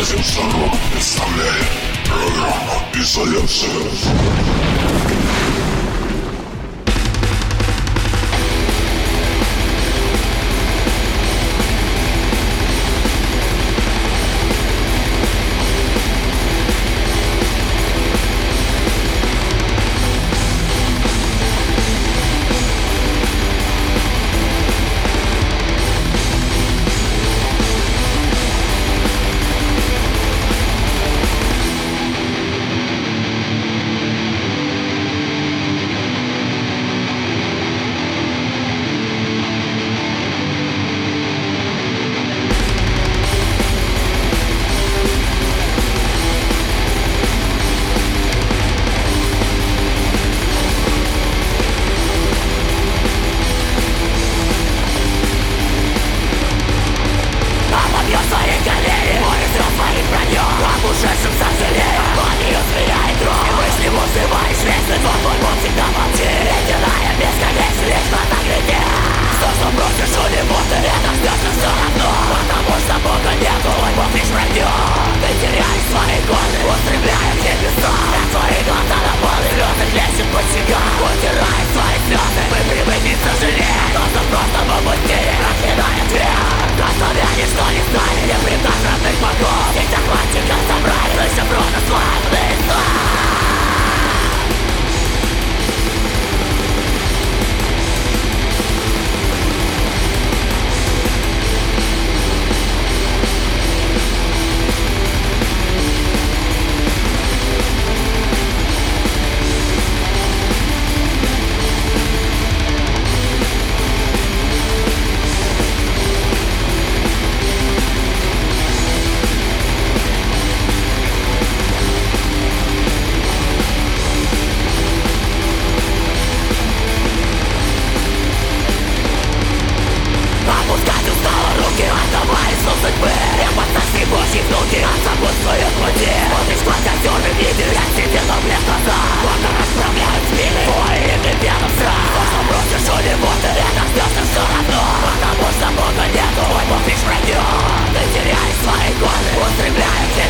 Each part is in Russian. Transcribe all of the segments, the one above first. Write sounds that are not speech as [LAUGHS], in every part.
Радиошаров представляет программу «Изоляция».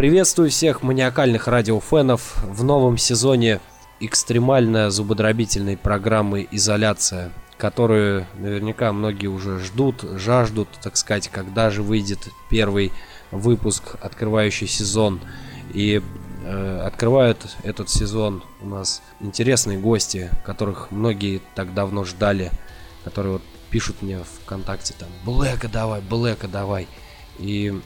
приветствую всех маниакальных радиофенов в новом сезоне экстремально зубодробительной программы «Изоляция», которую наверняка многие уже ждут, жаждут, так сказать, когда же выйдет первый выпуск, открывающий сезон. И э, открывают этот сезон у нас интересные гости, которых многие так давно ждали, которые вот пишут мне ВКонтакте там «Блэка давай, Блэка давай». И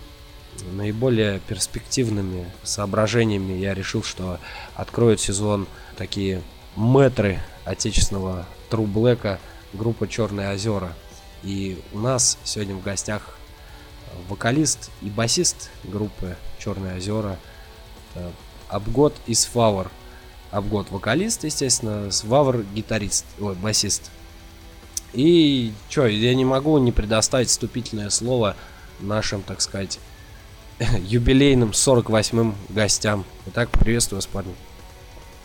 наиболее перспективными соображениями я решил, что откроют сезон такие метры отечественного True Black группа Черные озера. И у нас сегодня в гостях вокалист и басист группы Черные озера Абгот из Фавор. Абгот вокалист, естественно, Свавр гитарист, ой, басист. И что, я не могу не предоставить вступительное слово нашим, так сказать, [LAUGHS] юбилейным 48-м гостям. Итак, приветствую вас, парни.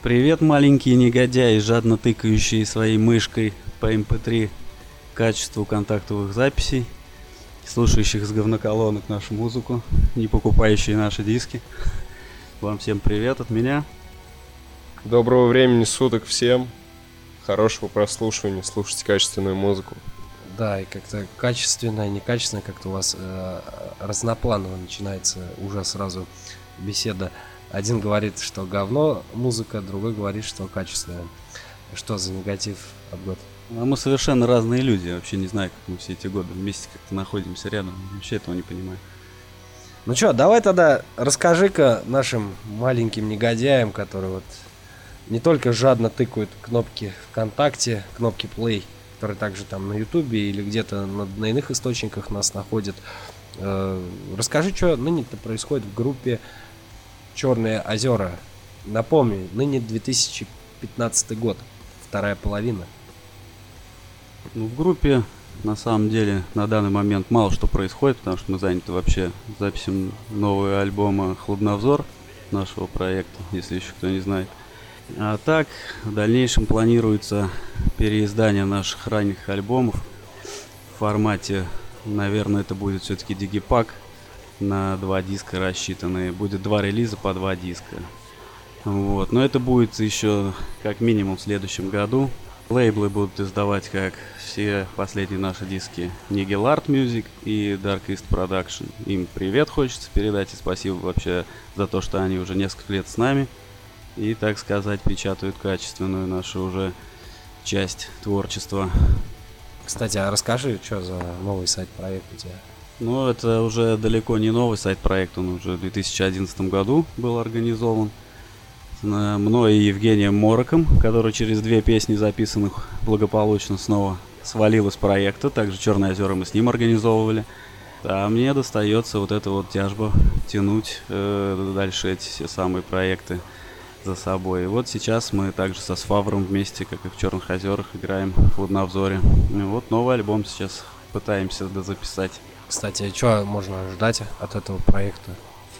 Привет, маленькие негодяи, жадно тыкающие своей мышкой по mp3 эм качеству контактовых записей. слушающих с говноколонок нашу музыку, не покупающие наши диски. Вам всем привет от меня. Доброго времени суток всем. Хорошего прослушивания, слушайте качественную музыку. Да, и как-то качественно, некачественно, как-то у вас э, разнопланово начинается уже сразу беседа. Один говорит, что говно музыка, другой говорит, что качественная. Что за негатив от год? А мы совершенно разные люди. Я вообще не знаю, как мы все эти годы вместе как-то находимся рядом. Вообще этого не понимаю. Ну что, давай тогда расскажи-ка нашим маленьким негодяям, которые вот не только жадно тыкают кнопки ВКонтакте, кнопки Play, которые также там на Ютубе или где-то на, на иных источниках нас находят. Э, расскажи, что ныне-то происходит в группе Черные озера. Напомню, ныне 2015 год, вторая половина. Ну, в группе на самом деле на данный момент мало что происходит, потому что мы заняты вообще записью нового альбома «Хладновзор» нашего проекта, если еще кто не знает. А так, в дальнейшем планируется переиздание наших ранних альбомов в формате, наверное, это будет все-таки дигипак на два диска рассчитанные. Будет два релиза по два диска. Вот. Но это будет еще как минимум в следующем году. Лейблы будут издавать, как все последние наши диски, Nigel Art Music и Dark East Production. Им привет хочется передать и спасибо вообще за то, что они уже несколько лет с нами и, так сказать, печатают качественную нашу уже часть творчества. Кстати, а расскажи, что за новый сайт-проект у тебя? Ну, это уже далеко не новый сайт-проект, он уже в 2011 году был организован. Мной и Евгением Мороком, который через две песни записанных благополучно снова свалил из проекта. Также Черное озеро мы с ним организовывали. А мне достается вот эта вот тяжба тянуть э, дальше эти все самые проекты за собой. И вот сейчас мы также со Сфавром вместе, как и в Черных озерах, играем в Лудновзоре. И вот новый альбом сейчас пытаемся записать. Кстати, что можно ждать от этого проекта?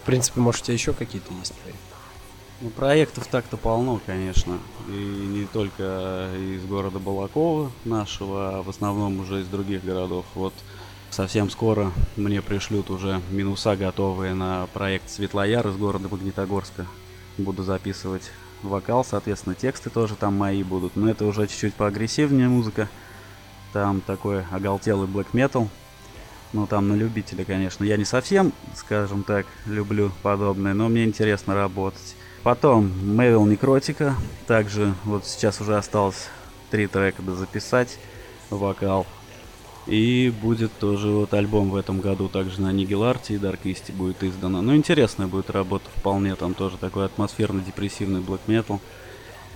В принципе, может, у тебя еще какие-то есть проекты? Ну, проектов так-то полно, конечно. И не только из города Балакова нашего, а в основном уже из других городов. Вот совсем скоро мне пришлют уже минуса готовые на проект Светлояр из города Магнитогорска буду записывать вокал, соответственно, тексты тоже там мои будут. Но это уже чуть-чуть поагрессивнее музыка. Там такой оголтелый black metal. Ну, там на любителя, конечно. Я не совсем, скажем так, люблю подобное, но мне интересно работать. Потом Мэвил Некротика. Также вот сейчас уже осталось три трека записать. Вокал. И будет тоже вот альбом в этом году также на Нигеларте и East будет издано. Ну, интересная будет работа вполне, там тоже такой атмосферно-депрессивный metal.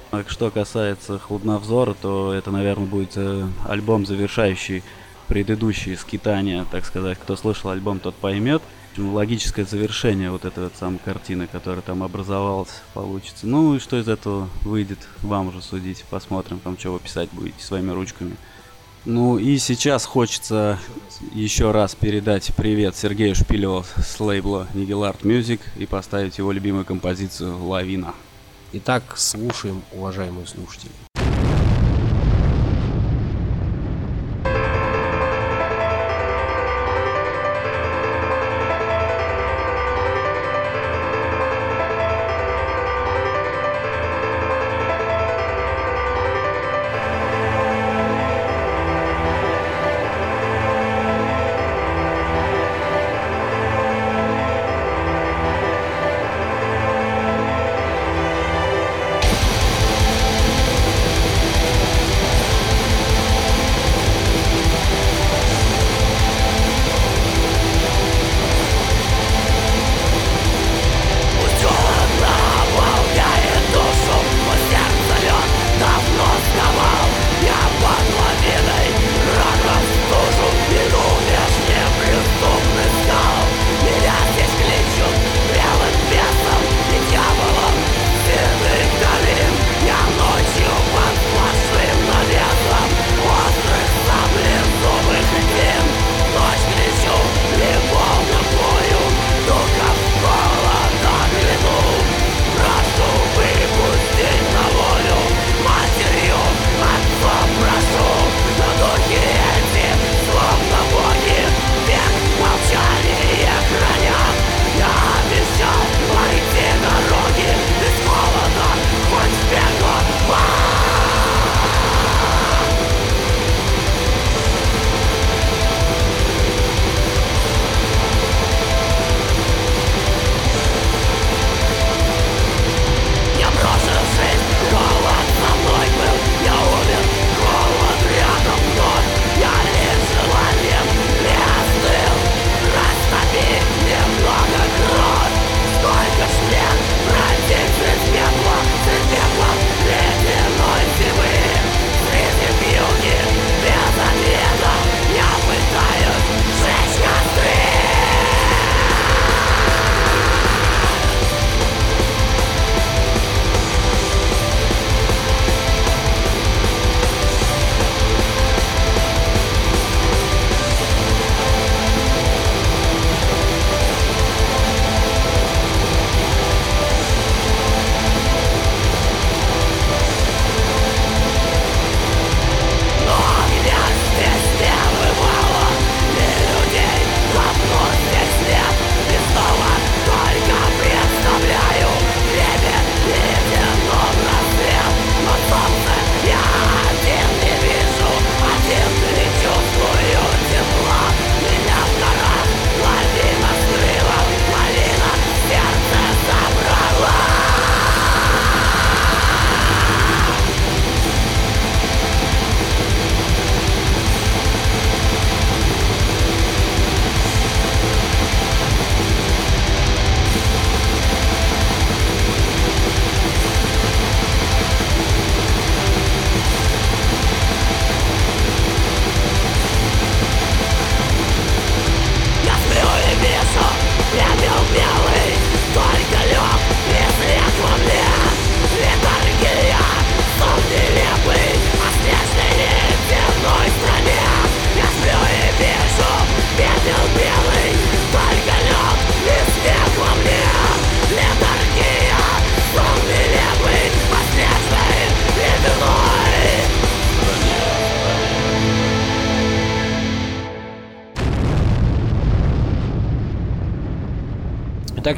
А что касается Хладновзора, то это, наверное, будет э, альбом, завершающий предыдущие скитания, так сказать. Кто слышал альбом, тот поймет. Логическое завершение вот этой вот самой картины, которая там образовалась, получится. Ну и что из этого выйдет, вам уже судить. Посмотрим, там что вы писать будете своими ручками. Ну и сейчас хочется еще раз передать привет Сергею Шпилеву с лейбла Nigel Art Music и поставить его любимую композицию «Лавина». Итак, слушаем, уважаемые слушатели.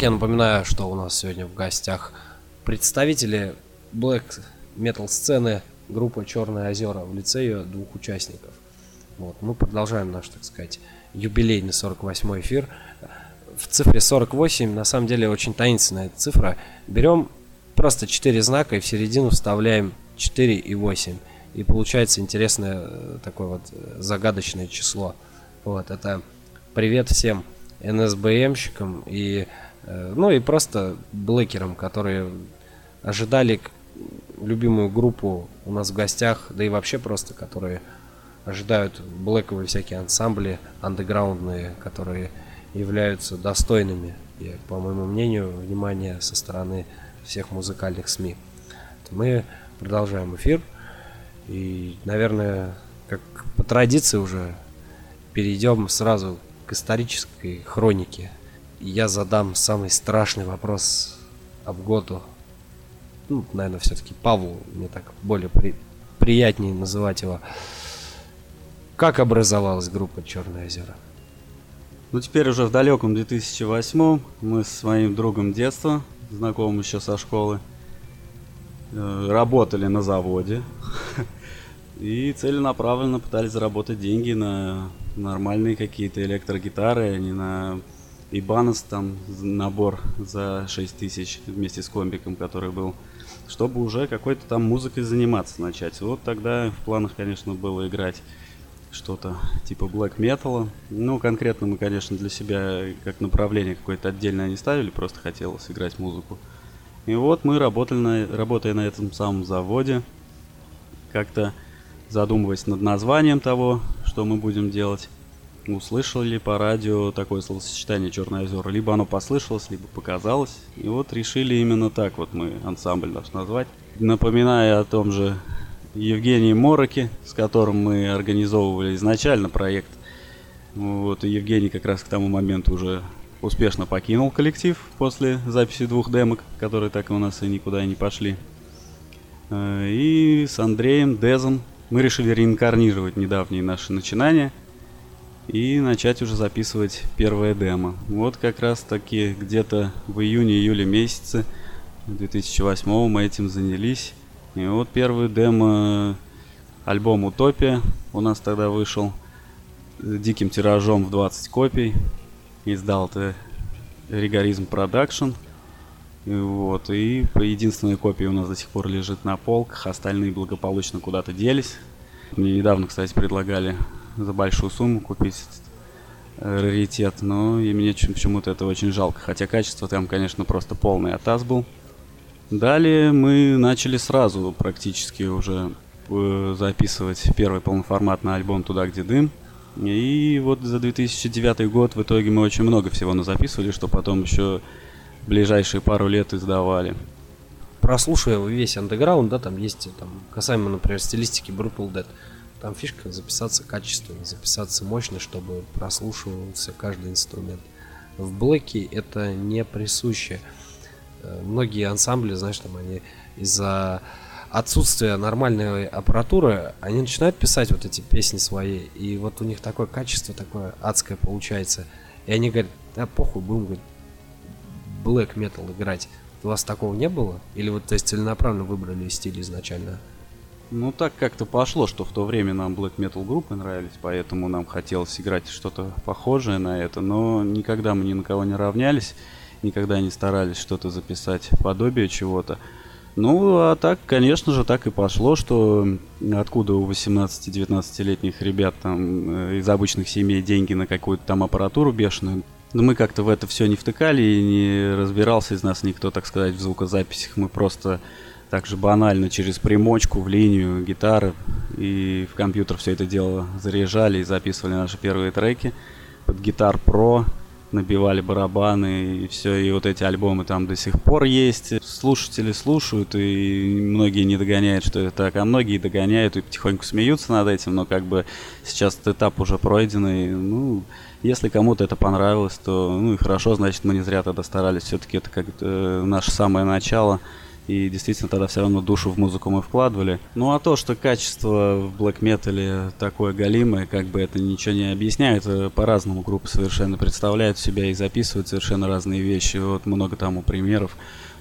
Я напоминаю, что у нас сегодня в гостях представители Black Metal сцены группы Черные озера в лице ее двух участников. Вот, мы продолжаем наш, так сказать, юбилейный 48 эфир. В цифре 48 на самом деле очень таинственная цифра. Берем просто 4 знака и в середину вставляем 4 и 8. И получается интересное э, такое вот э, загадочное число. Вот, это привет всем НСБМщикам и, ну и просто блэкерам, которые ожидали любимую группу у нас в гостях, да и вообще просто, которые ожидают блэковые всякие ансамбли андеграундные, которые являются достойными, и, по моему мнению, внимания со стороны всех музыкальных СМИ. Мы продолжаем эфир. И, наверное, как по традиции уже перейдем сразу к исторической хронике. Я задам самый страшный вопрос об году. Ну, наверное, все-таки Павлу, мне так более при... приятнее называть его. Как образовалась группа Черное озеро? Ну, теперь уже в далеком 2008 мы с своим другом детства, знакомым еще со школы, э, работали на заводе. [LAUGHS] И целенаправленно пытались заработать деньги на нормальные какие-то электрогитары, а не на Ибанос там набор за 6 тысяч вместе с комбиком, который был, чтобы уже какой-то там музыкой заниматься начать. Вот тогда в планах, конечно, было играть что-то типа black metal. Ну, конкретно мы, конечно, для себя как направление какое-то отдельное не ставили, просто хотелось играть музыку. И вот мы работали на, работая на этом самом заводе, как-то задумываясь над названием того, что мы будем делать, услышали по радио такое словосочетание «Черное озеро». Либо оно послышалось, либо показалось. И вот решили именно так вот мы ансамбль наш назвать. Напоминая о том же Евгении Мороке, с которым мы организовывали изначально проект. Вот, и Евгений как раз к тому моменту уже успешно покинул коллектив после записи двух демок, которые так у нас и никуда не пошли. Э, и с Андреем Дезом мы решили реинкарнировать недавние наши начинания и начать уже записывать первое демо. Вот как раз таки где-то в июне-июле месяце 2008 мы этим занялись. И вот первый демо альбом «Утопия» у нас тогда вышел диким тиражом в 20 копий. Издал это Rigorism Production. Вот, и единственная копия у нас до сих пор лежит на полках, остальные благополучно куда-то делись. Мне недавно, кстати, предлагали за большую сумму купить э, раритет, но и мне почему-то это очень жалко, хотя качество там, конечно, просто полный атас был. Далее мы начали сразу практически уже э, записывать первый полноформатный альбом «Туда, где дым». И вот за 2009 год в итоге мы очень много всего назаписывали, что потом еще ближайшие пару лет издавали. Прослушивая весь андеграунд, да, там есть там касаемо, например, стилистики Brutal Dead, там фишка записаться качественно, записаться мощно, чтобы прослушивался каждый инструмент. В Блэке это не присуще. Э, многие ансамбли, знаешь, там они из-за отсутствия нормальной аппаратуры, они начинают писать вот эти песни свои, и вот у них такое качество, такое адское получается. И они говорят, да похуй, будем говорит, black metal играть. У вас такого не было? Или вот, то есть, целенаправленно выбрали стиль изначально? Ну, так как-то пошло, что в то время нам black metal группы нравились, поэтому нам хотелось играть что-то похожее на это, но никогда мы ни на кого не равнялись, никогда не старались что-то записать, подобие чего-то. Ну, а так, конечно же, так и пошло, что откуда у 18-19-летних ребят там э, из обычных семей деньги на какую-то там аппаратуру бешеную, но мы как-то в это все не втыкали и не разбирался из нас никто, так сказать, в звукозаписях. Мы просто так же банально через примочку в линию гитары и в компьютер все это дело заряжали и записывали наши первые треки под гитар Pro набивали барабаны и все, и вот эти альбомы там до сих пор есть. Слушатели слушают, и многие не догоняют, что это так, а многие догоняют и потихоньку смеются над этим, но как бы сейчас этот этап уже пройденный, ну, если кому-то это понравилось, то ну и хорошо, значит мы не зря тогда старались. Все-таки это как наше самое начало. И действительно тогда все равно душу в музыку мы вкладывали. Ну а то, что качество в блэк метале такое галимое, как бы это ничего не объясняет. Э, по-разному группы совершенно представляют себя и записывают совершенно разные вещи. Вот много тому примеров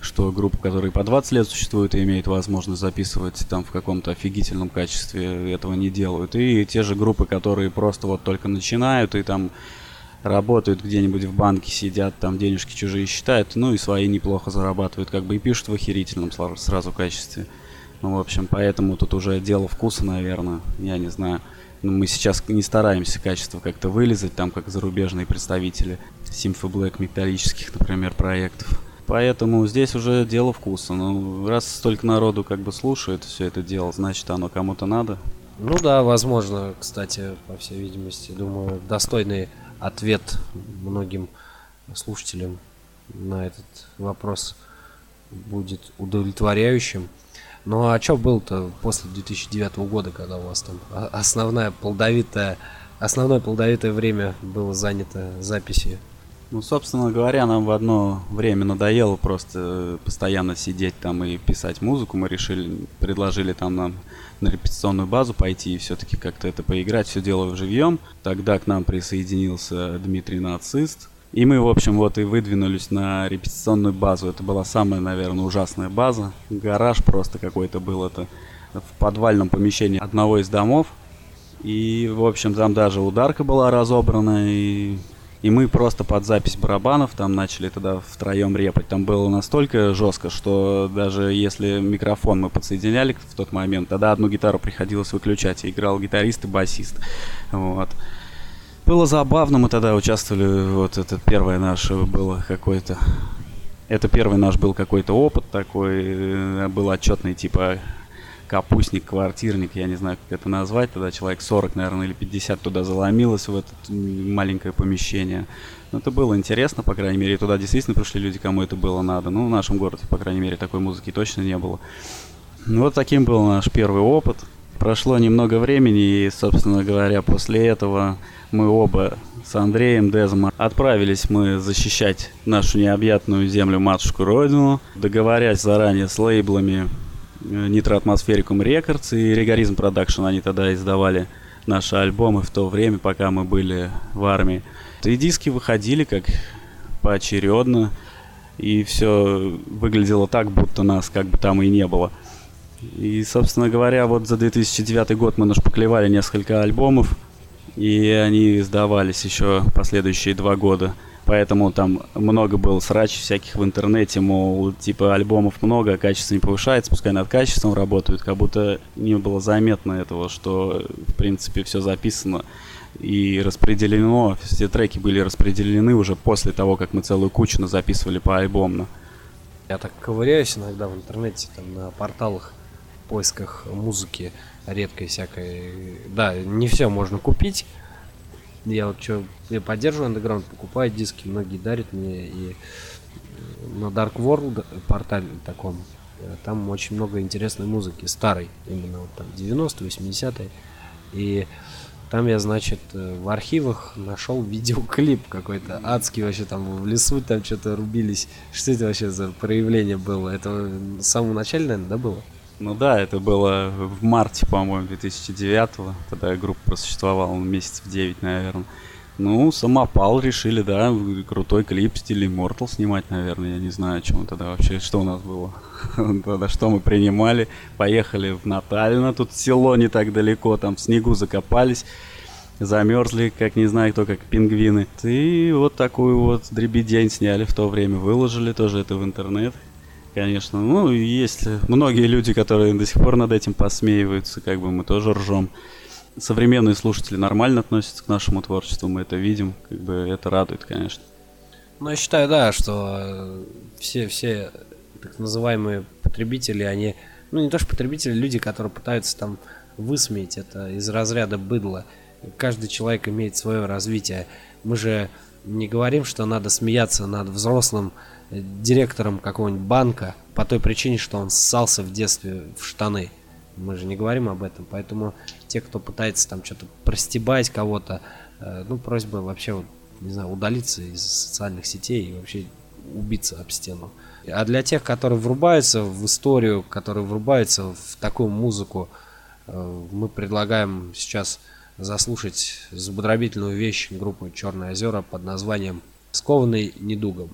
что группы, которые по 20 лет существуют и имеют возможность записывать там в каком-то офигительном качестве, этого не делают. И те же группы, которые просто вот только начинают и там работают где-нибудь в банке, сидят, там денежки чужие считают, ну и свои неплохо зарабатывают, как бы и пишут в охерительном сразу качестве. Ну, в общем, поэтому тут уже дело вкуса, наверное, я не знаю. Но мы сейчас не стараемся качество как-то вылезать, там, как зарубежные представители Symphony Black металлических, например, проектов. Поэтому здесь уже дело вкуса. Ну, раз столько народу как бы слушает все это дело, значит оно кому-то надо. Ну да, возможно, кстати, по всей видимости, думаю, достойный ответ многим слушателям на этот вопрос будет удовлетворяющим. Ну а что было-то после 2009 года, когда у вас там основная плодовитая, основное плодовитое время было занято записью? Ну, собственно говоря, нам в одно время надоело просто постоянно сидеть там и писать музыку. Мы решили, предложили там нам на репетиционную базу пойти и все-таки как-то это поиграть, все дело живьем. Тогда к нам присоединился Дмитрий Нацист. И мы, в общем, вот и выдвинулись на репетиционную базу. Это была самая, наверное, ужасная база. Гараж просто какой-то был. Это в подвальном помещении одного из домов. И, в общем, там даже ударка была разобрана, и и мы просто под запись барабанов там начали тогда втроем репать. Там было настолько жестко, что даже если микрофон мы подсоединяли в тот момент, тогда одну гитару приходилось выключать. И играл гитарист и басист. Вот. Было забавно, мы тогда участвовали, вот это первое наше было какое-то... Это первый наш был какой-то опыт такой, э, был отчетный типа капустник, квартирник, я не знаю, как это назвать, тогда человек 40, наверное, или 50 туда заломилось в это маленькое помещение. Но это было интересно, по крайней мере, туда действительно пришли люди, кому это было надо. Ну, в нашем городе, по крайней мере, такой музыки точно не было. Ну, вот таким был наш первый опыт. Прошло немного времени, и, собственно говоря, после этого мы оба с Андреем Дезом отправились мы защищать нашу необъятную землю, матушку Родину, договорясь заранее с лейблами Nitroatmosfericum Records и Rigorism Production. Они тогда издавали наши альбомы в то время, пока мы были в армии. И диски выходили как поочередно, и все выглядело так, будто нас как бы там и не было. И, собственно говоря, вот за 2009 год мы нашпаклевали несколько альбомов, и они издавались еще последующие два года. Поэтому там много было срач всяких в интернете, мол, типа альбомов много, а качество не повышается, пускай над качеством работают, как будто не было заметно этого, что в принципе все записано и распределено, все треки были распределены уже после того, как мы целую кучу записывали по альбомно. Я так ковыряюсь иногда в интернете, там на порталах, в поисках музыки редкой всякой. Да, не все можно купить, я вот что, я поддерживаю андеграунд, покупаю диски, многие дарят мне, и на Dark World портале таком, э, там очень много интересной музыки, старой, именно вот там 90-е, 80-е, и там я, значит, э, в архивах нашел видеоклип какой-то адский вообще там в лесу там что-то рубились. Что это вообще за проявление было? Это в самом начале, наверное, да, было? Ну да, это было в марте, по-моему, 2009-го. Тогда группа просуществовала месяцев 9, наверное. Ну, самопал решили, да, крутой клип в стиле Immortal снимать, наверное. Я не знаю, о чем тогда вообще, что у нас было. [LAUGHS] тогда что мы принимали. Поехали в Натально, тут село не так далеко, там в снегу закопались. Замерзли, как не знаю кто, как пингвины. И вот такую вот дребедень сняли в то время, выложили тоже это в интернет конечно. Ну, есть многие люди, которые до сих пор над этим посмеиваются, как бы мы тоже ржем. Современные слушатели нормально относятся к нашему творчеству, мы это видим, как бы это радует, конечно. Ну, я считаю, да, что э, все, все так называемые потребители, они, ну, не то что потребители, люди, которые пытаются там высмеять это из разряда быдла. Каждый человек имеет свое развитие. Мы же не говорим, что надо смеяться над взрослым директором какого-нибудь банка по той причине, что он ссался в детстве в штаны. Мы же не говорим об этом, поэтому те, кто пытается там что-то простебать кого-то, э, ну, просьба вообще, вот, не знаю, удалиться из социальных сетей и вообще убиться об стену. А для тех, которые врубаются в историю, которые врубаются в такую музыку, э, мы предлагаем сейчас заслушать забодробительную вещь группы «Черные озера» под названием «Скованный недугом».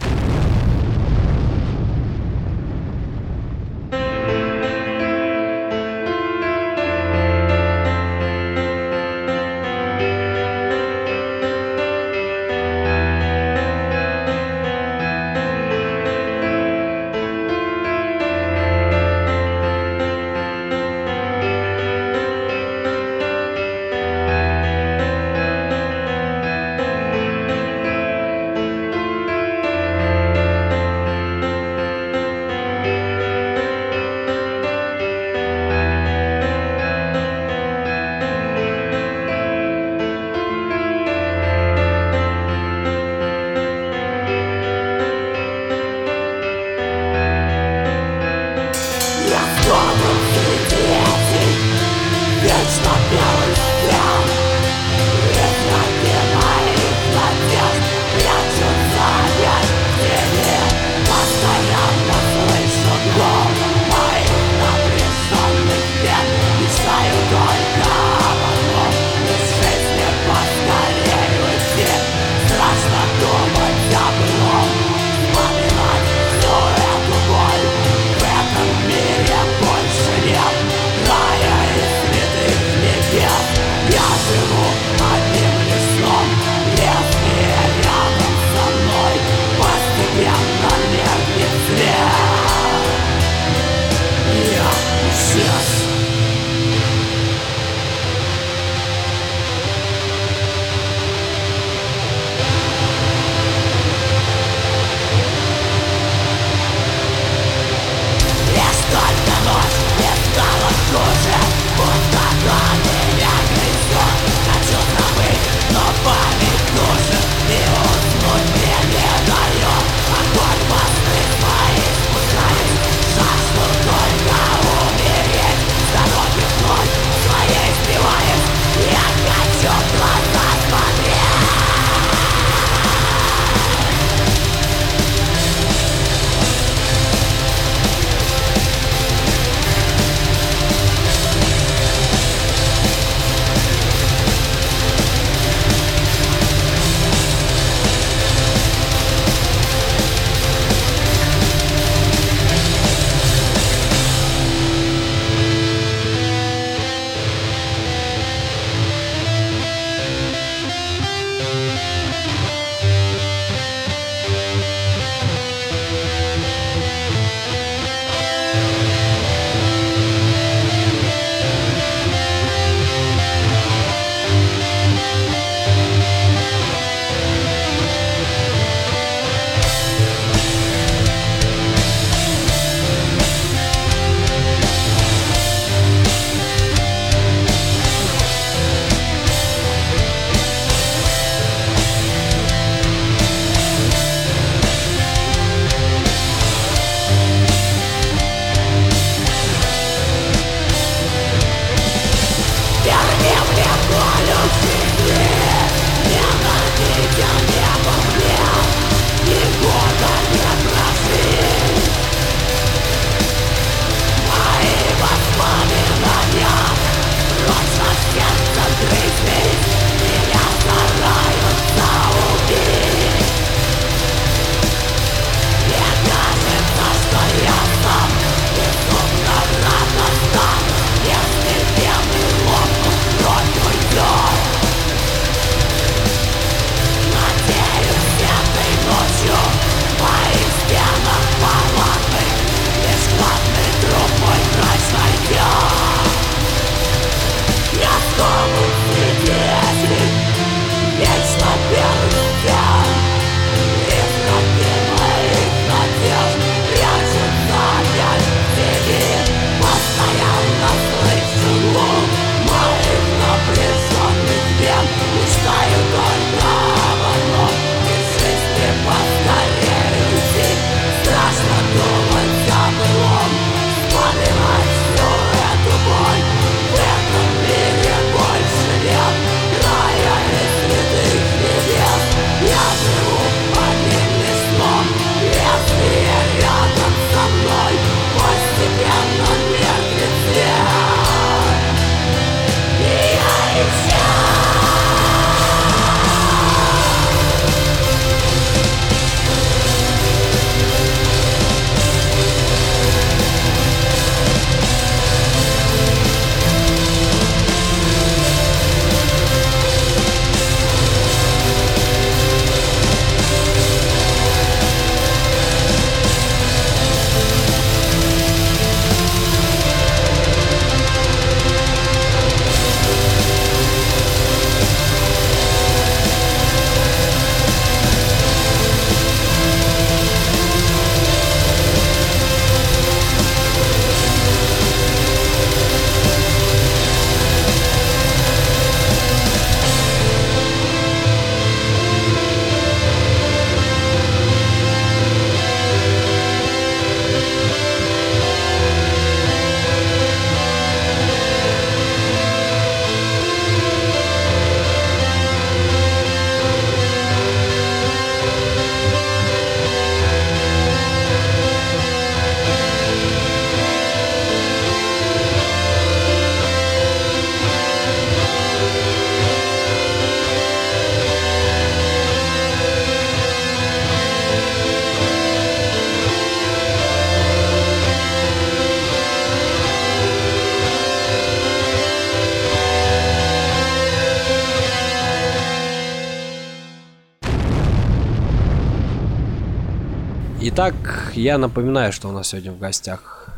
Я напоминаю, что у нас сегодня в гостях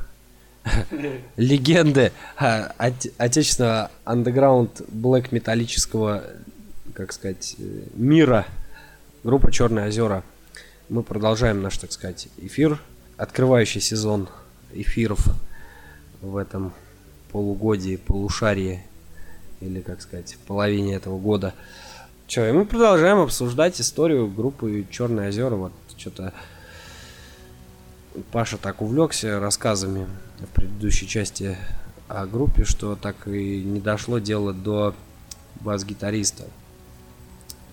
[LAUGHS] легенды а, оте- отечественного андеграунд блэк металлического, как сказать, э, мира. Группа Черные озера. Мы продолжаем наш, так сказать, эфир, открывающий сезон эфиров в этом полугодии, полушарии, или, как сказать, половине этого года. Че, и мы продолжаем обсуждать историю группы Черные озера. Вот что-то Паша так увлекся рассказами в предыдущей части о группе, что так и не дошло дело до бас-гитариста.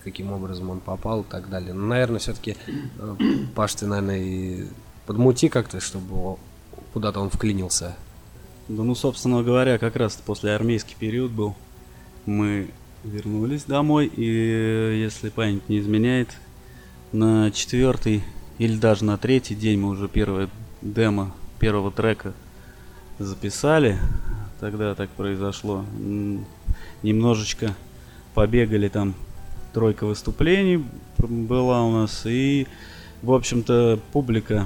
Каким образом он попал и так далее. Ну, наверное, все-таки, Паш, ты, наверное, и подмути как-то, чтобы куда-то он вклинился. Да ну, собственно говоря, как раз после армейский период был. Мы вернулись домой, и если память не изменяет, на четвертый или даже на третий день мы уже первое демо первого трека записали. Тогда так произошло. Немножечко побегали там, тройка выступлений была у нас, и, в общем-то, публика,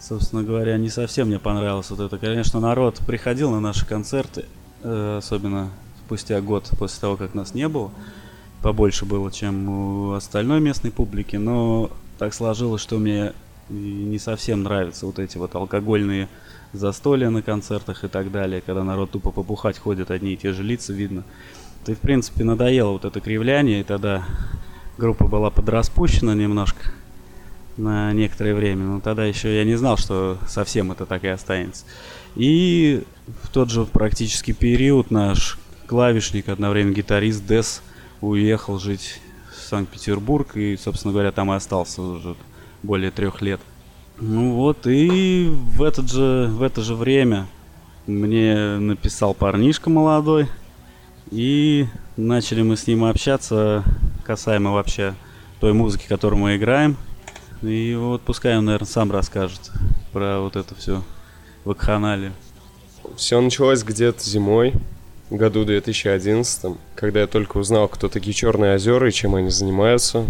собственно говоря, не совсем мне понравилось вот это. Конечно, народ приходил на наши концерты, э, особенно спустя год после того, как нас не было. Побольше было, чем у остальной местной публики, но так сложилось, что мне не совсем нравятся вот эти вот алкогольные застолья на концертах и так далее, когда народ тупо побухать ходят, одни и те же лица видно. И, в принципе, надоело вот это кривляние, и тогда группа была подраспущена немножко на некоторое время, но тогда еще я не знал, что совсем это так и останется. И в тот же практически период наш клавишник, одновременно гитарист Дес, уехал жить Санкт-Петербург и, собственно говоря, там и остался уже более трех лет. Ну вот, и в, этот же, в это же время мне написал парнишка молодой, и начали мы с ним общаться касаемо вообще той музыки, которую мы играем. И вот пускай он, наверное, сам расскажет про вот это все вакханалию. Все началось где-то зимой, году 2011, когда я только узнал, кто такие Черные озера и чем они занимаются.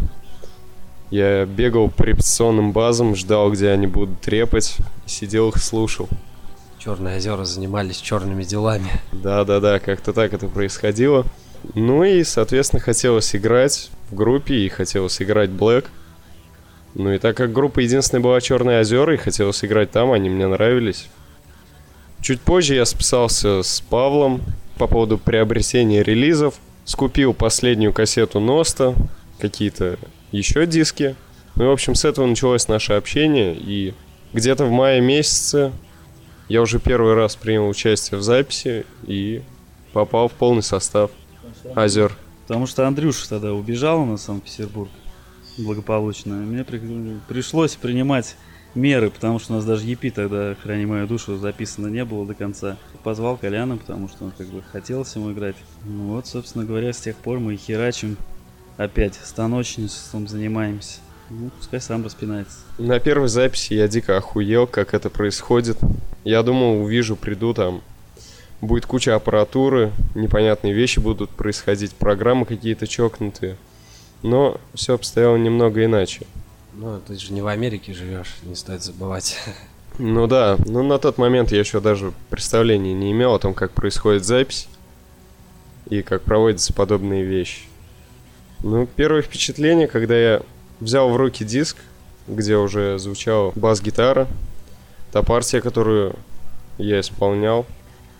Я бегал по репетиционным базам, ждал, где они будут трепать, и сидел их слушал. Черные озера занимались черными делами. Да-да-да, как-то так это происходило. Ну и, соответственно, хотелось играть в группе и хотелось играть Black. Ну и так как группа единственная была Черные озера и хотелось играть там, они мне нравились. Чуть позже я списался с Павлом по поводу приобретения релизов. Скупил последнюю кассету Носта, какие-то еще диски. Ну и, в общем, с этого началось наше общение. И где-то в мае месяце я уже первый раз принял участие в записи и попал в полный состав Озер. Потому что Андрюша тогда убежал на Санкт-Петербург благополучно. Мне при- пришлось принимать меры, потому что у нас даже EP тогда, храни мою душу, записано не было до конца. Позвал Коляна, потому что он как бы хотелось ему играть. Ну вот, собственно говоря, с тех пор мы херачим опять станочничеством занимаемся. Ну, пускай сам распинается. На первой записи я дико охуел, как это происходит. Я думал, увижу, приду там, будет куча аппаратуры, непонятные вещи будут происходить, программы какие-то чокнутые. Но все обстояло немного иначе. Ну, ты же не в Америке живешь, не стоит забывать. Ну да, но на тот момент я еще даже представления не имел о том, как происходит запись и как проводятся подобные вещи. Ну, первое впечатление, когда я взял в руки диск, где уже звучала бас-гитара, та партия, которую я исполнял,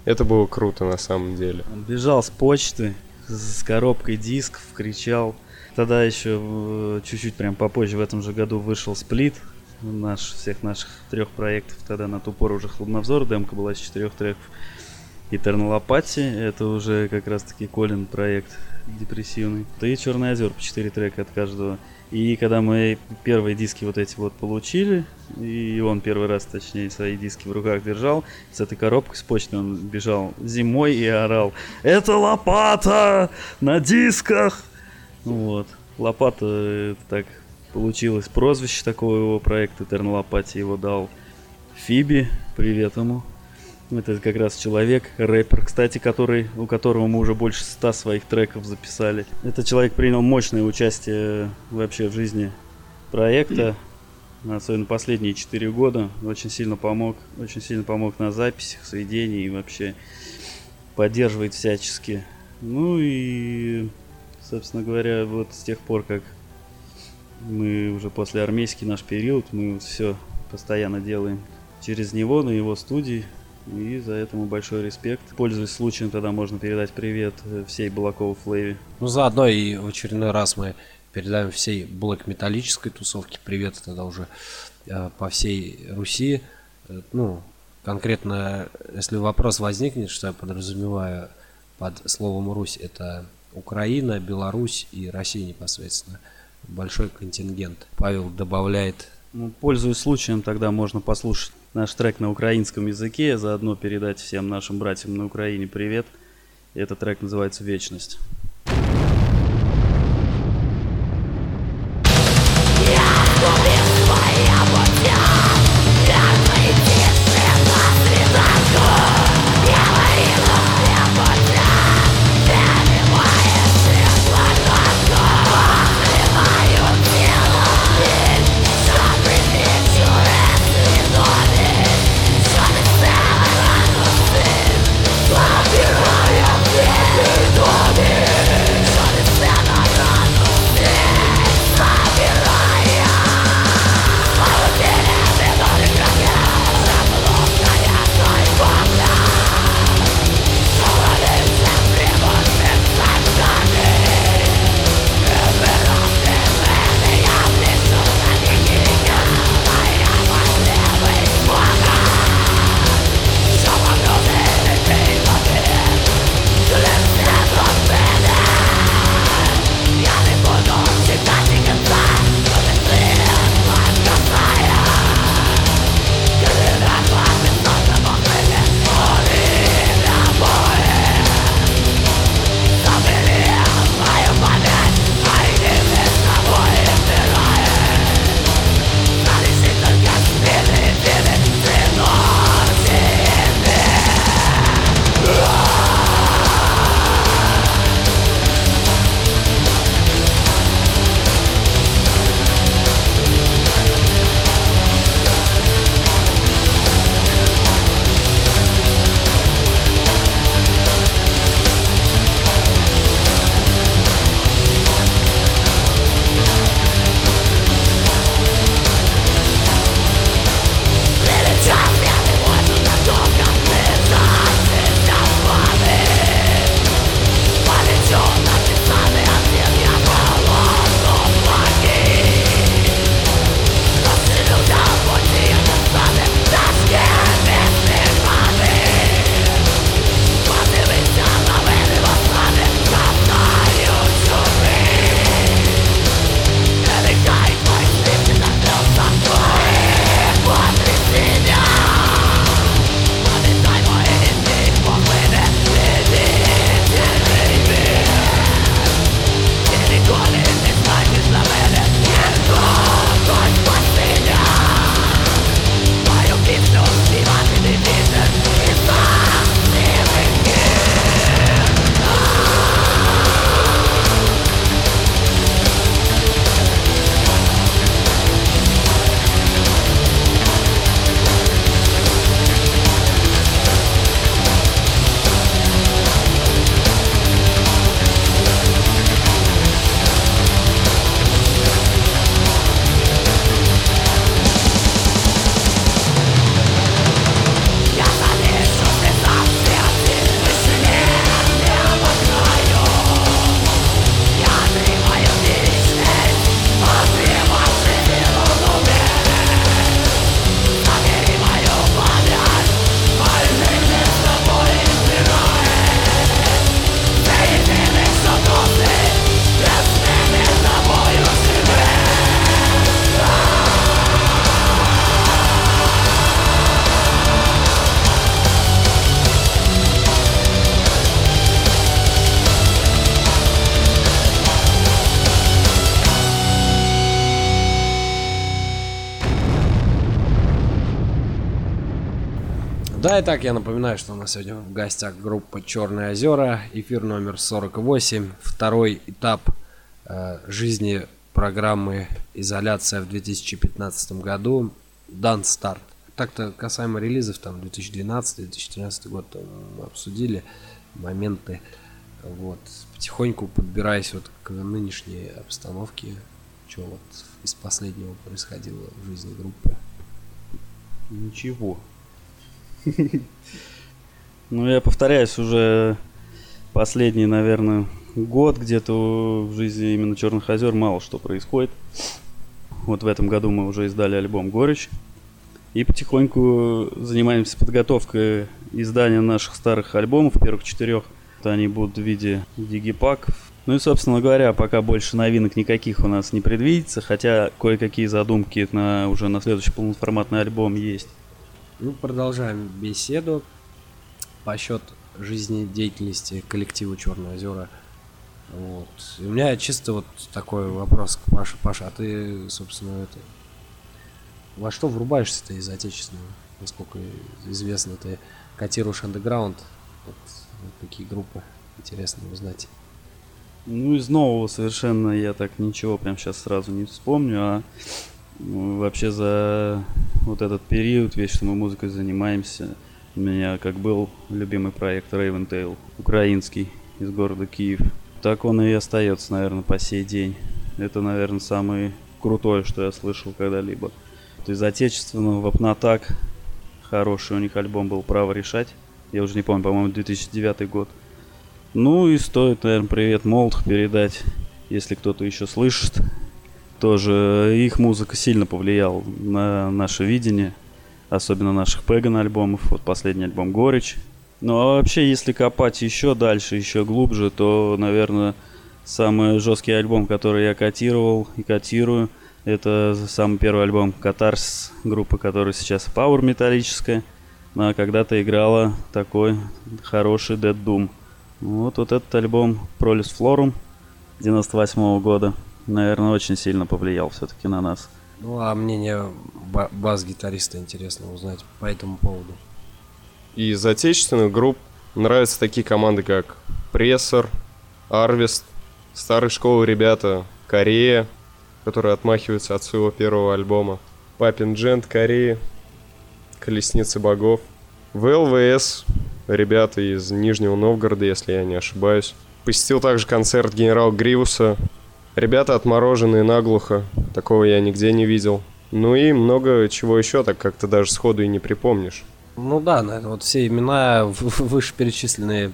это было круто на самом деле. Он бежал с почты с коробкой дисков, кричал. Тогда еще э, чуть-чуть прям попозже в этом же году вышел сплит наш, всех наших трех проектов. Тогда на ту пору уже Хладновзор, демка была из четырех треков. И Тернолопати, это уже как раз таки Колин проект депрессивный. Да и Черный озер по 4 трека от каждого. И когда мы первые диски вот эти вот получили, и он первый раз, точнее, свои диски в руках держал, с этой коробкой с почты он бежал зимой и орал «Это лопата на дисках!» Ну Вот. Лопата, это так получилось прозвище такого его проекта, Тернолопати его дал Фиби, привет ему. Это как раз человек, рэпер, кстати, который, у которого мы уже больше ста своих треков записали. Этот человек принял мощное участие вообще в жизни проекта. особенно последние четыре года, очень сильно помог, очень сильно помог на записях, сведении и вообще поддерживает всячески. Ну и, собственно говоря, вот с тех пор, как мы уже после армейский наш период, мы все постоянно делаем через него на его студии. И за этому большой респект. Пользуясь случаем, тогда можно передать привет э, всей Балакова Флейве. Ну, заодно и в очередной раз мы передаем всей блэк металлической тусовке привет тогда уже э, по всей Руси. Э, ну, конкретно, если вопрос возникнет, что я подразумеваю под словом Русь, это Украина, Беларусь и Россия непосредственно. Большой контингент. Павел добавляет ну, пользуясь случаем, тогда можно послушать наш трек на украинском языке, заодно передать всем нашим братьям на Украине привет. Этот трек называется «Вечность». Да, и так я напоминаю, что у нас сегодня в гостях группа Черные озера, эфир номер 48, второй этап э, жизни программы изоляция в 2015 году. Дан старт. Так-то касаемо релизов, там 2012-2013 год там, мы обсудили моменты. Вот. Потихоньку подбираясь вот к нынешней обстановке, что вот из последнего происходило в жизни группы. Ничего. [LAUGHS] Ну, я повторяюсь уже последний, наверное, год где-то в жизни именно Черных озер мало что происходит. Вот в этом году мы уже издали альбом «Горечь». И потихоньку занимаемся подготовкой издания наших старых альбомов, первых четырех. Они будут в виде дигипаков. Ну и, собственно говоря, пока больше новинок никаких у нас не предвидится, хотя кое-какие задумки на, уже на следующий полноформатный альбом есть. Ну, продолжаем беседу по счет жизнедеятельности коллектива Черные озера. Вот. И у меня чисто вот такой вопрос к Паше. Паша, а ты, собственно, это... Во что врубаешься-то из отечественного? Насколько известно, ты котируешь андеграунд. Вот, вот какие группы? Интересно узнать. Ну, из нового совершенно я так ничего прям сейчас сразу не вспомню, а вообще за вот этот период, весь, что мы музыкой занимаемся, у меня как был любимый проект Raven Tail, украинский, из города Киев. Так он и остается, наверное, по сей день. Это, наверное, самый крутой, что я слышал когда-либо. То есть отечественного Вапнатак, хороший у них альбом был «Право решать». Я уже не помню, по-моему, 2009 год. Ну и стоит, наверное, привет Молд передать, если кто-то еще слышит. Тоже их музыка сильно повлияла на наше видение – особенно наших Пеган альбомов, вот последний альбом Горечь. Ну а вообще, если копать еще дальше, еще глубже, то, наверное, самый жесткий альбом, который я котировал и котирую, это самый первый альбом Катарс, группы, которая сейчас Power металлическая, но когда-то играла такой хороший Dead Doom. Вот, вот этот альбом Prolis Florum 98 -го года, наверное, очень сильно повлиял все-таки на нас. Ну, а мнение бас-гитариста интересно узнать по этому поводу. Из отечественных групп нравятся такие команды, как Прессор, Арвест, старой школы ребята, Корея, которые отмахиваются от своего первого альбома, Папин Джент, Корея, Колесницы богов, ВЛВС, ребята из Нижнего Новгорода, если я не ошибаюсь. Посетил также концерт генерал Гривуса, Ребята отмороженные наглухо, такого я нигде не видел. Ну и много чего еще, так как-то даже сходу и не припомнишь. Ну да, вот все имена вышеперечисленные,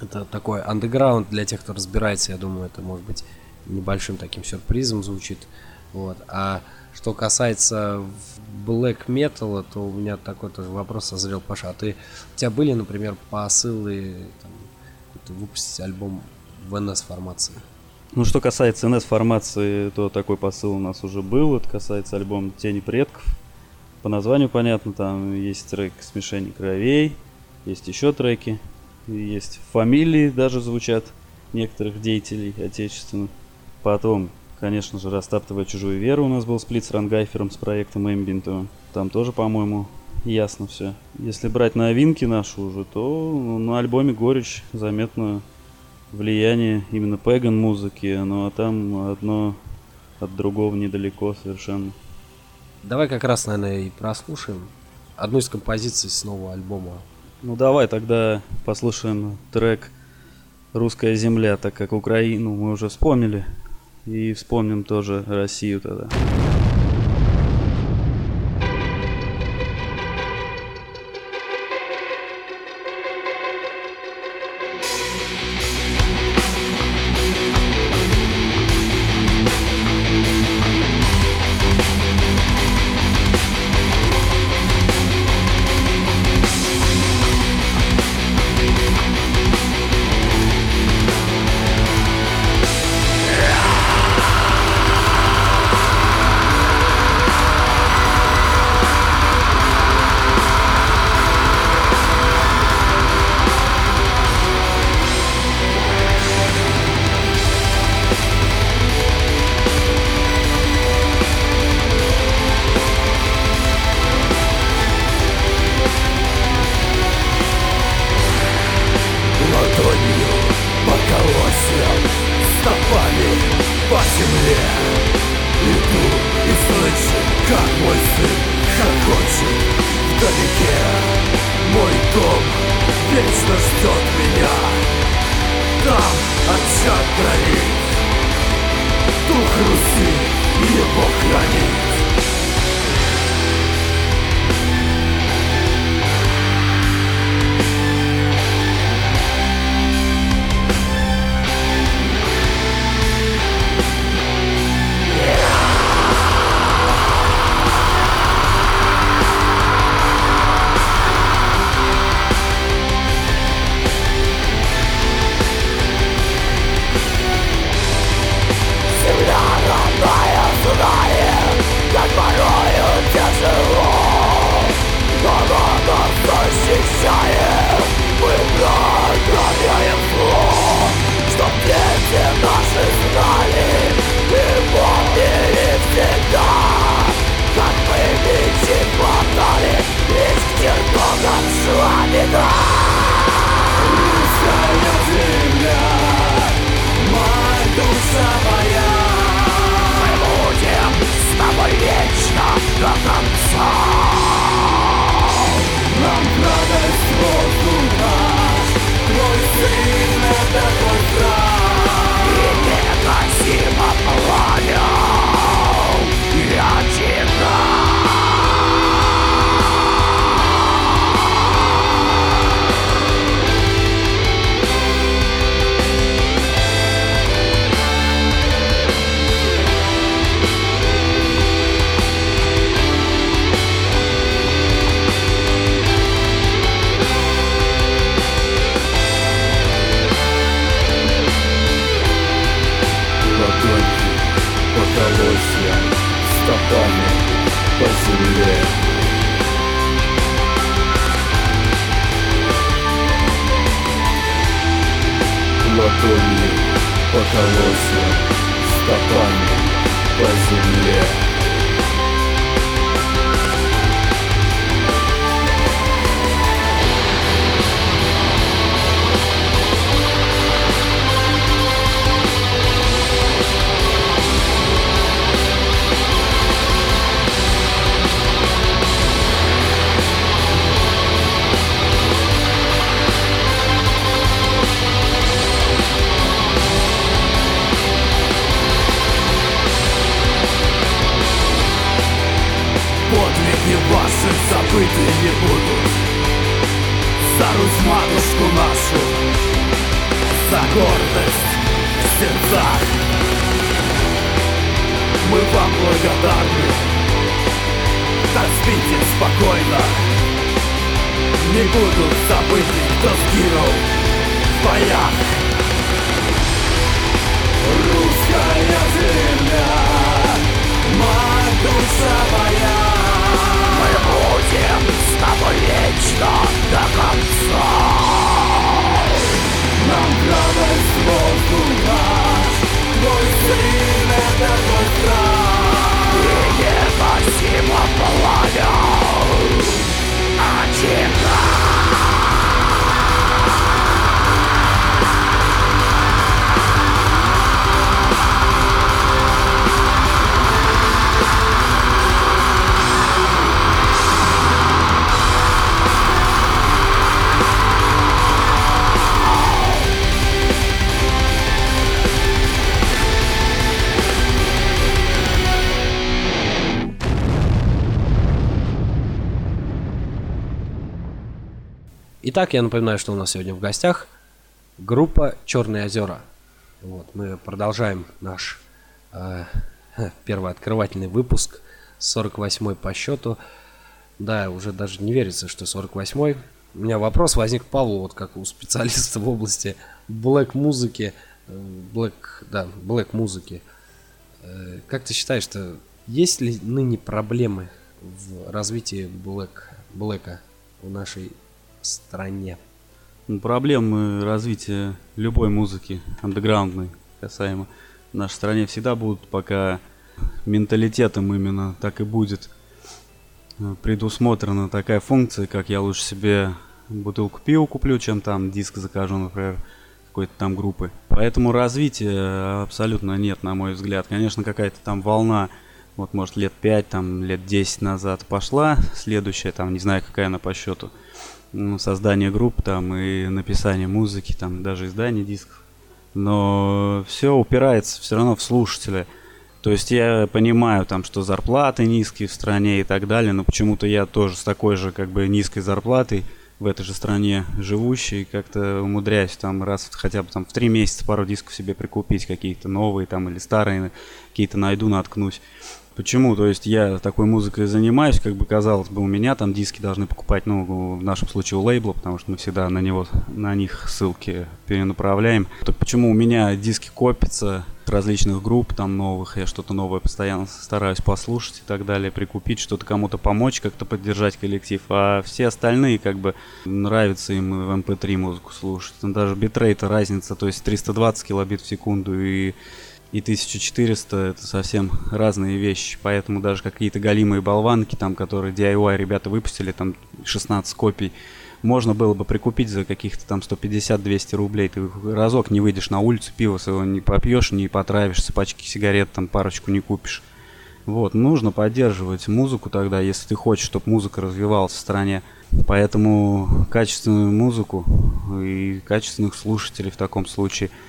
это такой андеграунд для тех, кто разбирается, я думаю, это может быть небольшим таким сюрпризом звучит. Вот. А что касается black metal, то у меня такой тоже вопрос созрел, Паша. А ты, у тебя были, например, посылы там, выпустить альбом в NS формации? Ну, что касается NS-формации, то такой посыл у нас уже был. Это касается альбома «Тени предков». По названию понятно, там есть трек «Смешение кровей», есть еще треки, есть фамилии даже звучат некоторых деятелей отечественных. Потом, конечно же, «Растаптывая чужую веру» у нас был сплит с Рангайфером с проектом Эмбинтовым. Там тоже, по-моему, ясно все. Если брать новинки наши уже, то на альбоме «Горечь» заметно влияние именно пэган музыки, ну а там одно от другого недалеко совершенно. Давай как раз, наверное, и прослушаем одну из композиций с нового альбома. Ну давай тогда послушаем трек «Русская земля», так как Украину мы уже вспомнили. И вспомним тоже Россию тогда. Как мой сын? Хохочет вдалеке Мой дом вечно ждет. Итак, я напоминаю, что у нас сегодня в гостях группа Черные озера. Вот, мы продолжаем наш э, [LAUGHS] первый открывательный выпуск, 48 по счету. Да, уже даже не верится, что 48 -й. У меня вопрос возник к Павлу, вот как у специалиста в области блэк музыки, блэк, да, блэк музыки. Э, как ты считаешь, что есть ли ныне проблемы в развитии блэк, блэка в нашей стране? Ну, проблемы развития любой музыки, андеграундной, касаемо нашей стране всегда будут, пока менталитетом именно так и будет э, предусмотрена такая функция, как я лучше себе бутылку пива куплю, чем там диск закажу, например, какой-то там группы. Поэтому развития абсолютно нет, на мой взгляд. Конечно, какая-то там волна, вот может лет 5, там лет 10 назад пошла, следующая, там не знаю какая она по счету ну, создание групп там и написание музыки, там даже издание дисков. Но все упирается все равно в слушателя. То есть я понимаю, там, что зарплаты низкие в стране и так далее, но почему-то я тоже с такой же как бы низкой зарплатой в этой же стране живущий, как-то умудряюсь там раз хотя бы там в три месяца пару дисков себе прикупить, какие-то новые там или старые, какие-то найду, наткнусь. Почему? То есть я такой музыкой занимаюсь, как бы казалось бы, у меня там диски должны покупать, ну, в нашем случае у лейбла, потому что мы всегда на него, на них ссылки перенаправляем. Так почему у меня диски копятся различных групп там новых, я что-то новое постоянно стараюсь послушать и так далее, прикупить, что-то кому-то помочь, как-то поддержать коллектив, а все остальные как бы нравится им в MP3 эм музыку слушать. Даже битрейта разница, то есть 320 килобит в секунду и и 1400 это совсем разные вещи, поэтому даже какие-то галимые болванки, там, которые DIY ребята выпустили, там 16 копий, можно было бы прикупить за каких-то там 150-200 рублей. Ты разок не выйдешь на улицу, пиво своего не попьешь, не потравишься, пачки сигарет там парочку не купишь. Вот, нужно поддерживать музыку тогда, если ты хочешь, чтобы музыка развивалась в стране. Поэтому качественную музыку и качественных слушателей в таком случае –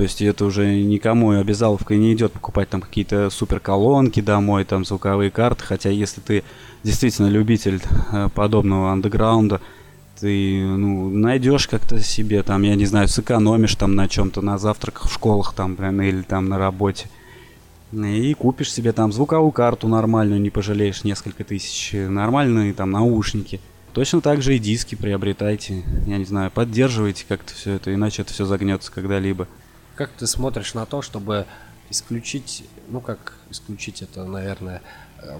то есть это уже никому обязаловка не идет покупать там какие-то супер колонки домой, там звуковые карты. Хотя если ты действительно любитель э, подобного андеграунда, ты ну, найдешь как-то себе там, я не знаю, сэкономишь там на чем-то, на завтраках в школах там, прям, или там на работе. И купишь себе там звуковую карту нормальную, не пожалеешь несколько тысяч, нормальные там наушники. Точно так же и диски приобретайте, я не знаю, поддерживайте как-то все это, иначе это все загнется когда-либо. Как ты смотришь на то, чтобы исключить, ну как исключить это, наверное,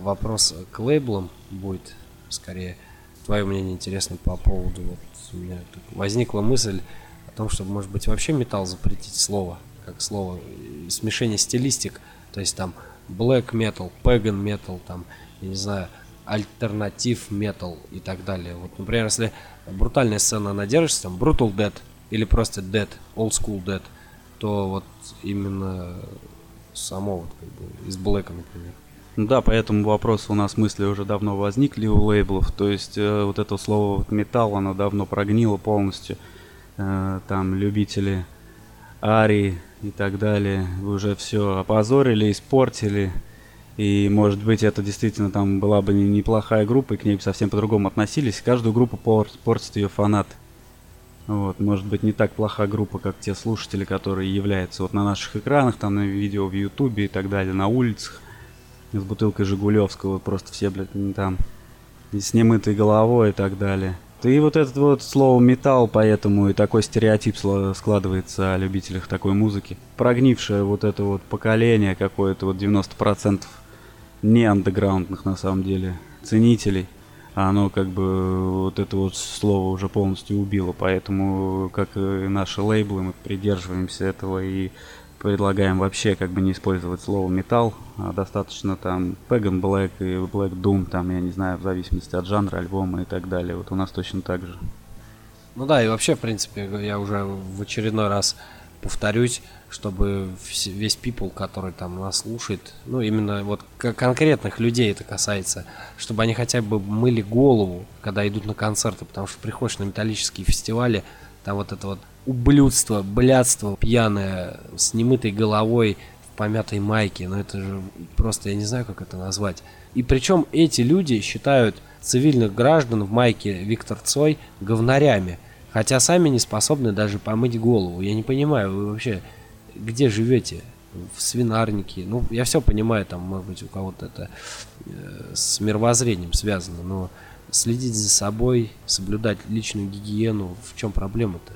вопрос к лейблам будет скорее. Твое мнение интересно по поводу, вот у меня возникла мысль о том, чтобы, может быть, вообще металл запретить слово, как слово, смешение стилистик, то есть там black metal, pagan metal, там, я не знаю, альтернатив metal и так далее. Вот, например, если брутальная сцена, она держится, там, brutal dead или просто dead, old school dead – то вот именно само вот как бы из Блэка, например. Да, по этому вопросу у нас мысли уже давно возникли у лейблов. То есть э, вот это слово вот, металл, оно давно прогнило полностью. Э, там любители Ари и так далее уже все опозорили, испортили. И может быть это действительно там была бы неплохая группа, и к ней совсем по-другому относились. Каждую группу портит ее фанаты. Вот, может быть, не так плоха группа, как те слушатели, которые являются вот на наших экранах, там на видео в Ютубе и так далее, на улицах. С бутылкой Жигулевского, просто все, блядь, там, с немытой головой и так далее. И вот этот вот слово металл, поэтому и такой стереотип складывается о любителях такой музыки. Прогнившее вот это вот поколение какое-то, вот 90% не андеграундных на самом деле ценителей – оно как бы вот это вот слово уже полностью убило. Поэтому, как и наши лейблы, мы придерживаемся этого и предлагаем вообще как бы не использовать слово металл, а достаточно там Pagan Black и Black Doom, там, я не знаю, в зависимости от жанра альбома и так далее. Вот у нас точно так же. Ну да, и вообще, в принципе, я уже в очередной раз повторюсь, чтобы весь people, который там нас слушает, ну именно вот конкретных людей это касается, чтобы они хотя бы мыли голову, когда идут на концерты, потому что приходишь на металлические фестивали, там вот это вот ублюдство, блядство пьяное, с немытой головой, в помятой майке, ну это же просто, я не знаю, как это назвать. И причем эти люди считают цивильных граждан в майке Виктор Цой говнарями, хотя сами не способны даже помыть голову. Я не понимаю, вы вообще где живете, в свинарнике. Ну, я все понимаю, там, может быть, у кого-то это э, с мировоззрением связано, но следить за собой, соблюдать личную гигиену, в чем проблема-то?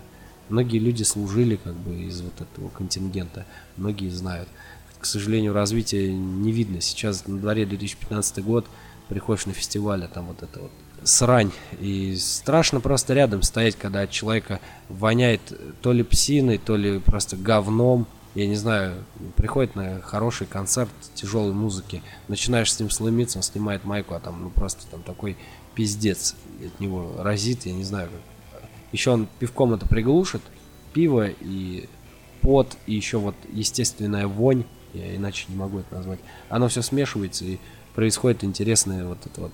Многие люди служили как бы из вот этого контингента, многие знают. К сожалению, развития не видно. Сейчас на дворе 2015 год, приходишь на фестиваль, а там вот это вот срань. И страшно просто рядом стоять, когда от человека воняет то ли псиной, то ли просто говном. Я не знаю, приходит на хороший концерт тяжелой музыки, начинаешь с ним сломиться, он снимает майку, а там ну просто там такой пиздец от него разит, я не знаю. Еще он пивком это приглушит, пиво и пот, и еще вот естественная вонь, я иначе не могу это назвать. Оно все смешивается и происходит интересное вот это вот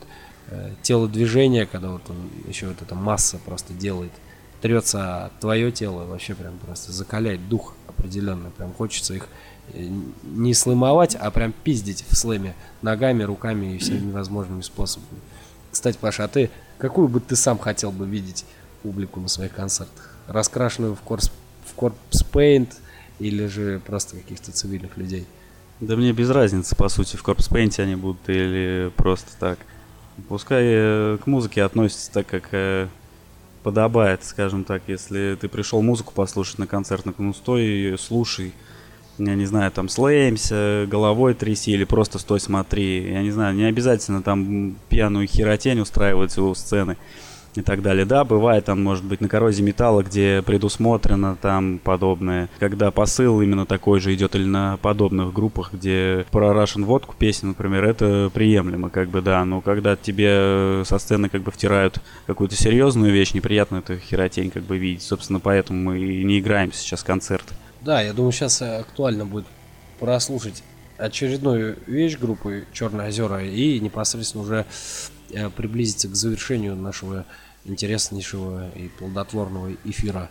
телодвижение, когда вот он еще вот эта масса просто делает, трется твое тело, вообще прям просто закаляет дух определенно, прям хочется их э, не слымовать, а прям пиздить в слэме ногами, руками и всеми возможными способами. Кстати, Паша, а ты какую бы ты сам хотел бы видеть публику на своих концертах? Раскрашенную в корпс, в корпс пейнт или же просто каких-то цивильных людей? Да мне без разницы, по сути, в Corpse Paint они будут или просто так. Пускай э, к музыке относятся так, как э, подобает, скажем так. Если ты пришел музыку послушать на концерт, ну стой, слушай. Я не знаю, там слэемся, головой тряси или просто стой, смотри. Я не знаю, не обязательно там пьяную херотень устраивать у сцены и так далее. Да, бывает там, может быть, на коррозии металла, где предусмотрено там подобное. Когда посыл именно такой же идет или на подобных группах, где про водку песни, например, это приемлемо, как бы, да. Но когда тебе со сцены как бы втирают какую-то серьезную вещь, неприятно эту херотень как бы видеть. Собственно, поэтому мы и не играем сейчас концерты. Да, я думаю, сейчас актуально будет прослушать очередную вещь группы Черные озера и непосредственно уже Э, приблизиться к завершению нашего интереснейшего и плодотворного эфира.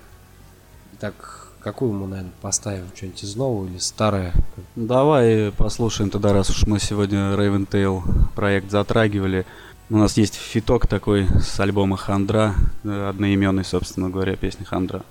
Так, какую мы, наверное, поставим? Что-нибудь из нового или старое? Давай послушаем тогда, раз уж мы сегодня Raven Tail проект затрагивали. У нас есть фиток такой с альбома Хандра, э, одноименный, собственно говоря, песня Хандра.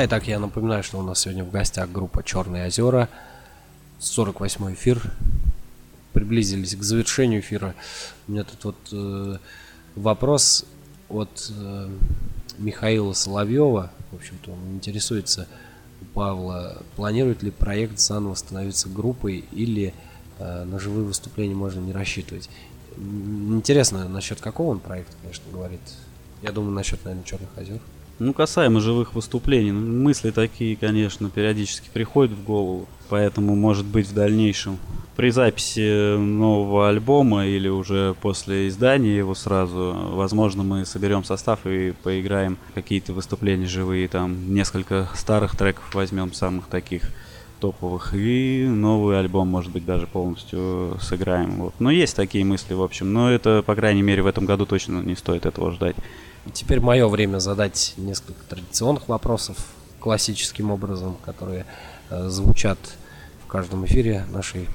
Да, и так я напоминаю, что у нас сегодня в гостях группа Черные озера. 48 эфир. Приблизились к завершению эфира. У меня тут вот э, вопрос от э, Михаила Соловьева. В общем-то, он интересуется у Павла, планирует ли проект заново становиться группой или э, на живые выступления можно не рассчитывать. Интересно, насчет какого он проекта, конечно, говорит. Я думаю, насчет, наверное, Черных озер. Ну, касаемо живых выступлений, ну, мысли такие, конечно, периодически приходят в голову, поэтому, может быть, в дальнейшем при записи нового альбома или уже после издания его сразу, возможно, мы соберем состав и поиграем какие-то выступления живые, там несколько старых треков возьмем, самых таких топовых, и новый альбом, может быть, даже полностью сыграем. Вот. Но есть такие мысли, в общем, но это, по крайней мере, в этом году точно не стоит этого ждать. Теперь мое время задать несколько традиционных вопросов классическим образом, которые э, звучат в каждом эфире нашей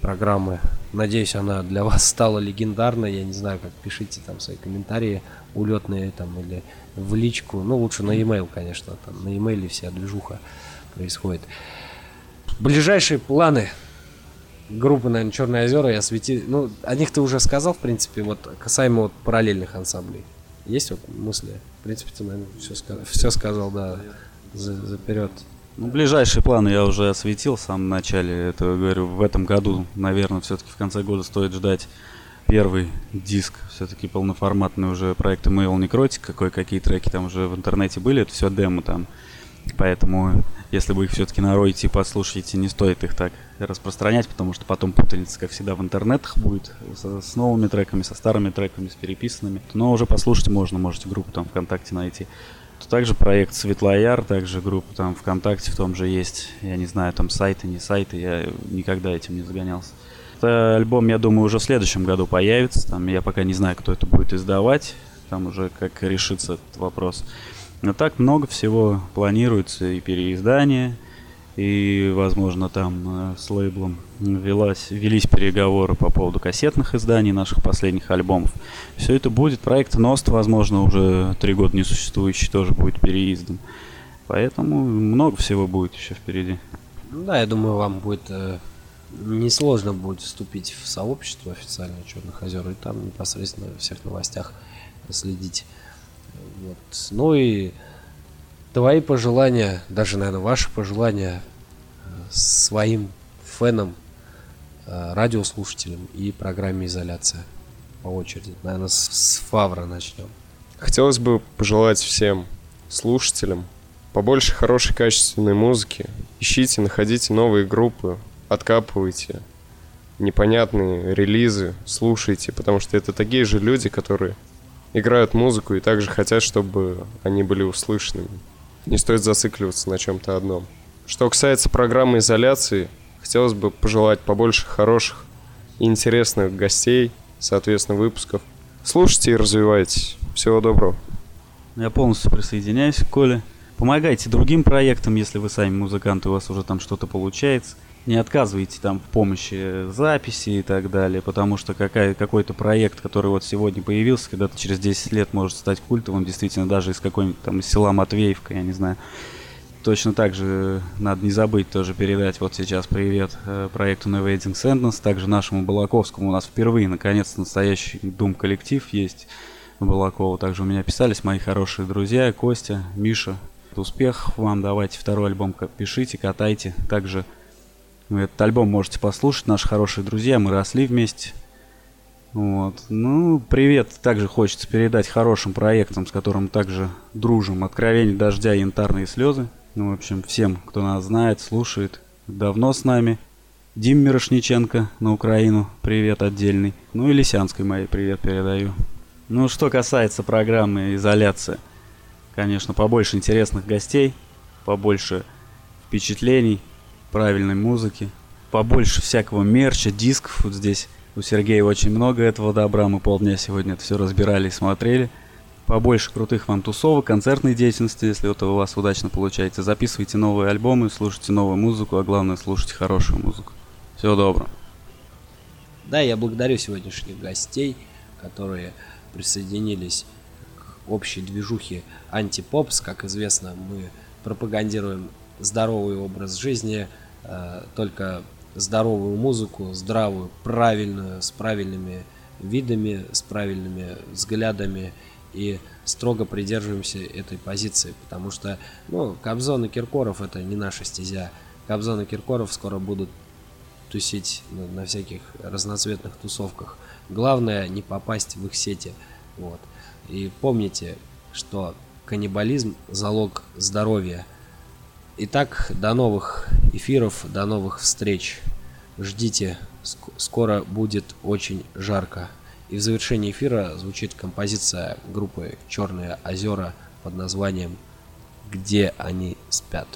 программы. Надеюсь, она для вас стала легендарной. Я не знаю, как пишите там свои комментарии улетные там или в личку. Ну, лучше на e-mail, конечно. Там на e-mail вся движуха происходит. Ближайшие планы группы, наверное, Черные озера и освети... Ну, о них ты уже сказал, в принципе, вот касаемо вот параллельных ансамблей. Есть вот мысли? В принципе, ты, наверное, все, все сказал, да, за, заперед. Ну, ближайшие планы я уже осветил в самом начале. Это, говорю, в этом году, наверное, все-таки в конце года стоит ждать первый диск, все-таки полноформатный уже проект Mail Necrotic, какой какие треки там уже в интернете были, это все демо там. Поэтому, если вы их все-таки нароете и послушаете, не стоит их так распространять, потому что потом путаница, как всегда, в интернетах будет с, с новыми треками, со старыми треками, с переписанными. Но уже послушать можно, можете группу там ВКонтакте найти. Также проект Светлояр, также группа там ВКонтакте в том же есть. Я не знаю, там сайты, не сайты, я никогда этим не загонялся. Это альбом, я думаю, уже в следующем году появится. Там я пока не знаю, кто это будет издавать. Там уже как решится этот вопрос. Но так много всего планируется и переиздание, и, возможно, там э, с лейблом велась, велись переговоры по поводу кассетных изданий наших последних альбомов. Все это будет. Проект Ност, возможно, уже три года не существующий, тоже будет переиздан. Поэтому много всего будет еще впереди. Да, я думаю, вам будет э, несложно будет вступить в сообщество официальное Черных озер и там непосредственно во всех новостях следить. Вот. Ну и твои пожелания, даже, наверное, ваши пожелания э, своим фенам, э, радиослушателям и программе «Изоляция» по очереди. Наверное, с, Фавра начнем. Хотелось бы пожелать всем слушателям побольше хорошей качественной музыки. Ищите, находите новые группы, откапывайте непонятные релизы, слушайте, потому что это такие же люди, которые играют музыку и также хотят, чтобы они были услышанными. Не стоит зацикливаться на чем-то одном. Что касается программы изоляции, хотелось бы пожелать побольше хороших и интересных гостей, соответственно, выпусков. Слушайте и развивайтесь. Всего доброго. Я полностью присоединяюсь к Коле. Помогайте другим проектам, если вы сами музыканты, у вас уже там что-то получается не отказывайте там в помощи записи и так далее, потому что какая, какой-то проект, который вот сегодня появился, когда-то через 10 лет может стать культовым, действительно, даже из какой-нибудь там из села Матвеевка, я не знаю. Точно так же надо не забыть тоже передать вот сейчас привет э, проекту Never Sentence, также нашему Балаковскому. У нас впервые, наконец, настоящий Дум коллектив есть Балакова. Также у меня писались мои хорошие друзья Костя, Миша. Успех вам, давайте второй альбом пишите, катайте. Также вы этот альбом можете послушать, наши хорошие друзья, мы росли вместе. Вот. Ну, привет также хочется передать хорошим проектам, с которым также дружим. Откровение дождя, янтарные слезы. Ну, в общем, всем, кто нас знает, слушает, давно с нами. Дим Мирошниченко на Украину, привет отдельный. Ну и Лисянской моей привет передаю. Ну, что касается программы «Изоляция», конечно, побольше интересных гостей, побольше впечатлений, правильной музыки, побольше всякого мерча, дисков. Вот здесь у Сергея очень много этого добра. Мы полдня сегодня это все разбирали и смотрели. Побольше крутых вам тусовок, концертной деятельности, если это у вас удачно получается. Записывайте новые альбомы, слушайте новую музыку, а главное слушайте хорошую музыку. Всего доброго. Да, я благодарю сегодняшних гостей, которые присоединились к общей движухе антипопс. Как известно, мы пропагандируем здоровый образ жизни, только здоровую музыку, здравую, правильную, с правильными видами, с правильными взглядами и строго придерживаемся этой позиции, потому что, ну, Кобзон и Киркоров это не наша стезя. Кобзон и Киркоров скоро будут тусить на всяких разноцветных тусовках. Главное не попасть в их сети. Вот. И помните, что каннибализм залог здоровья. Итак, до новых эфиров, до новых встреч. Ждите, скоро будет очень жарко. И в завершении эфира звучит композиция группы Черные озера под названием «Где они спят».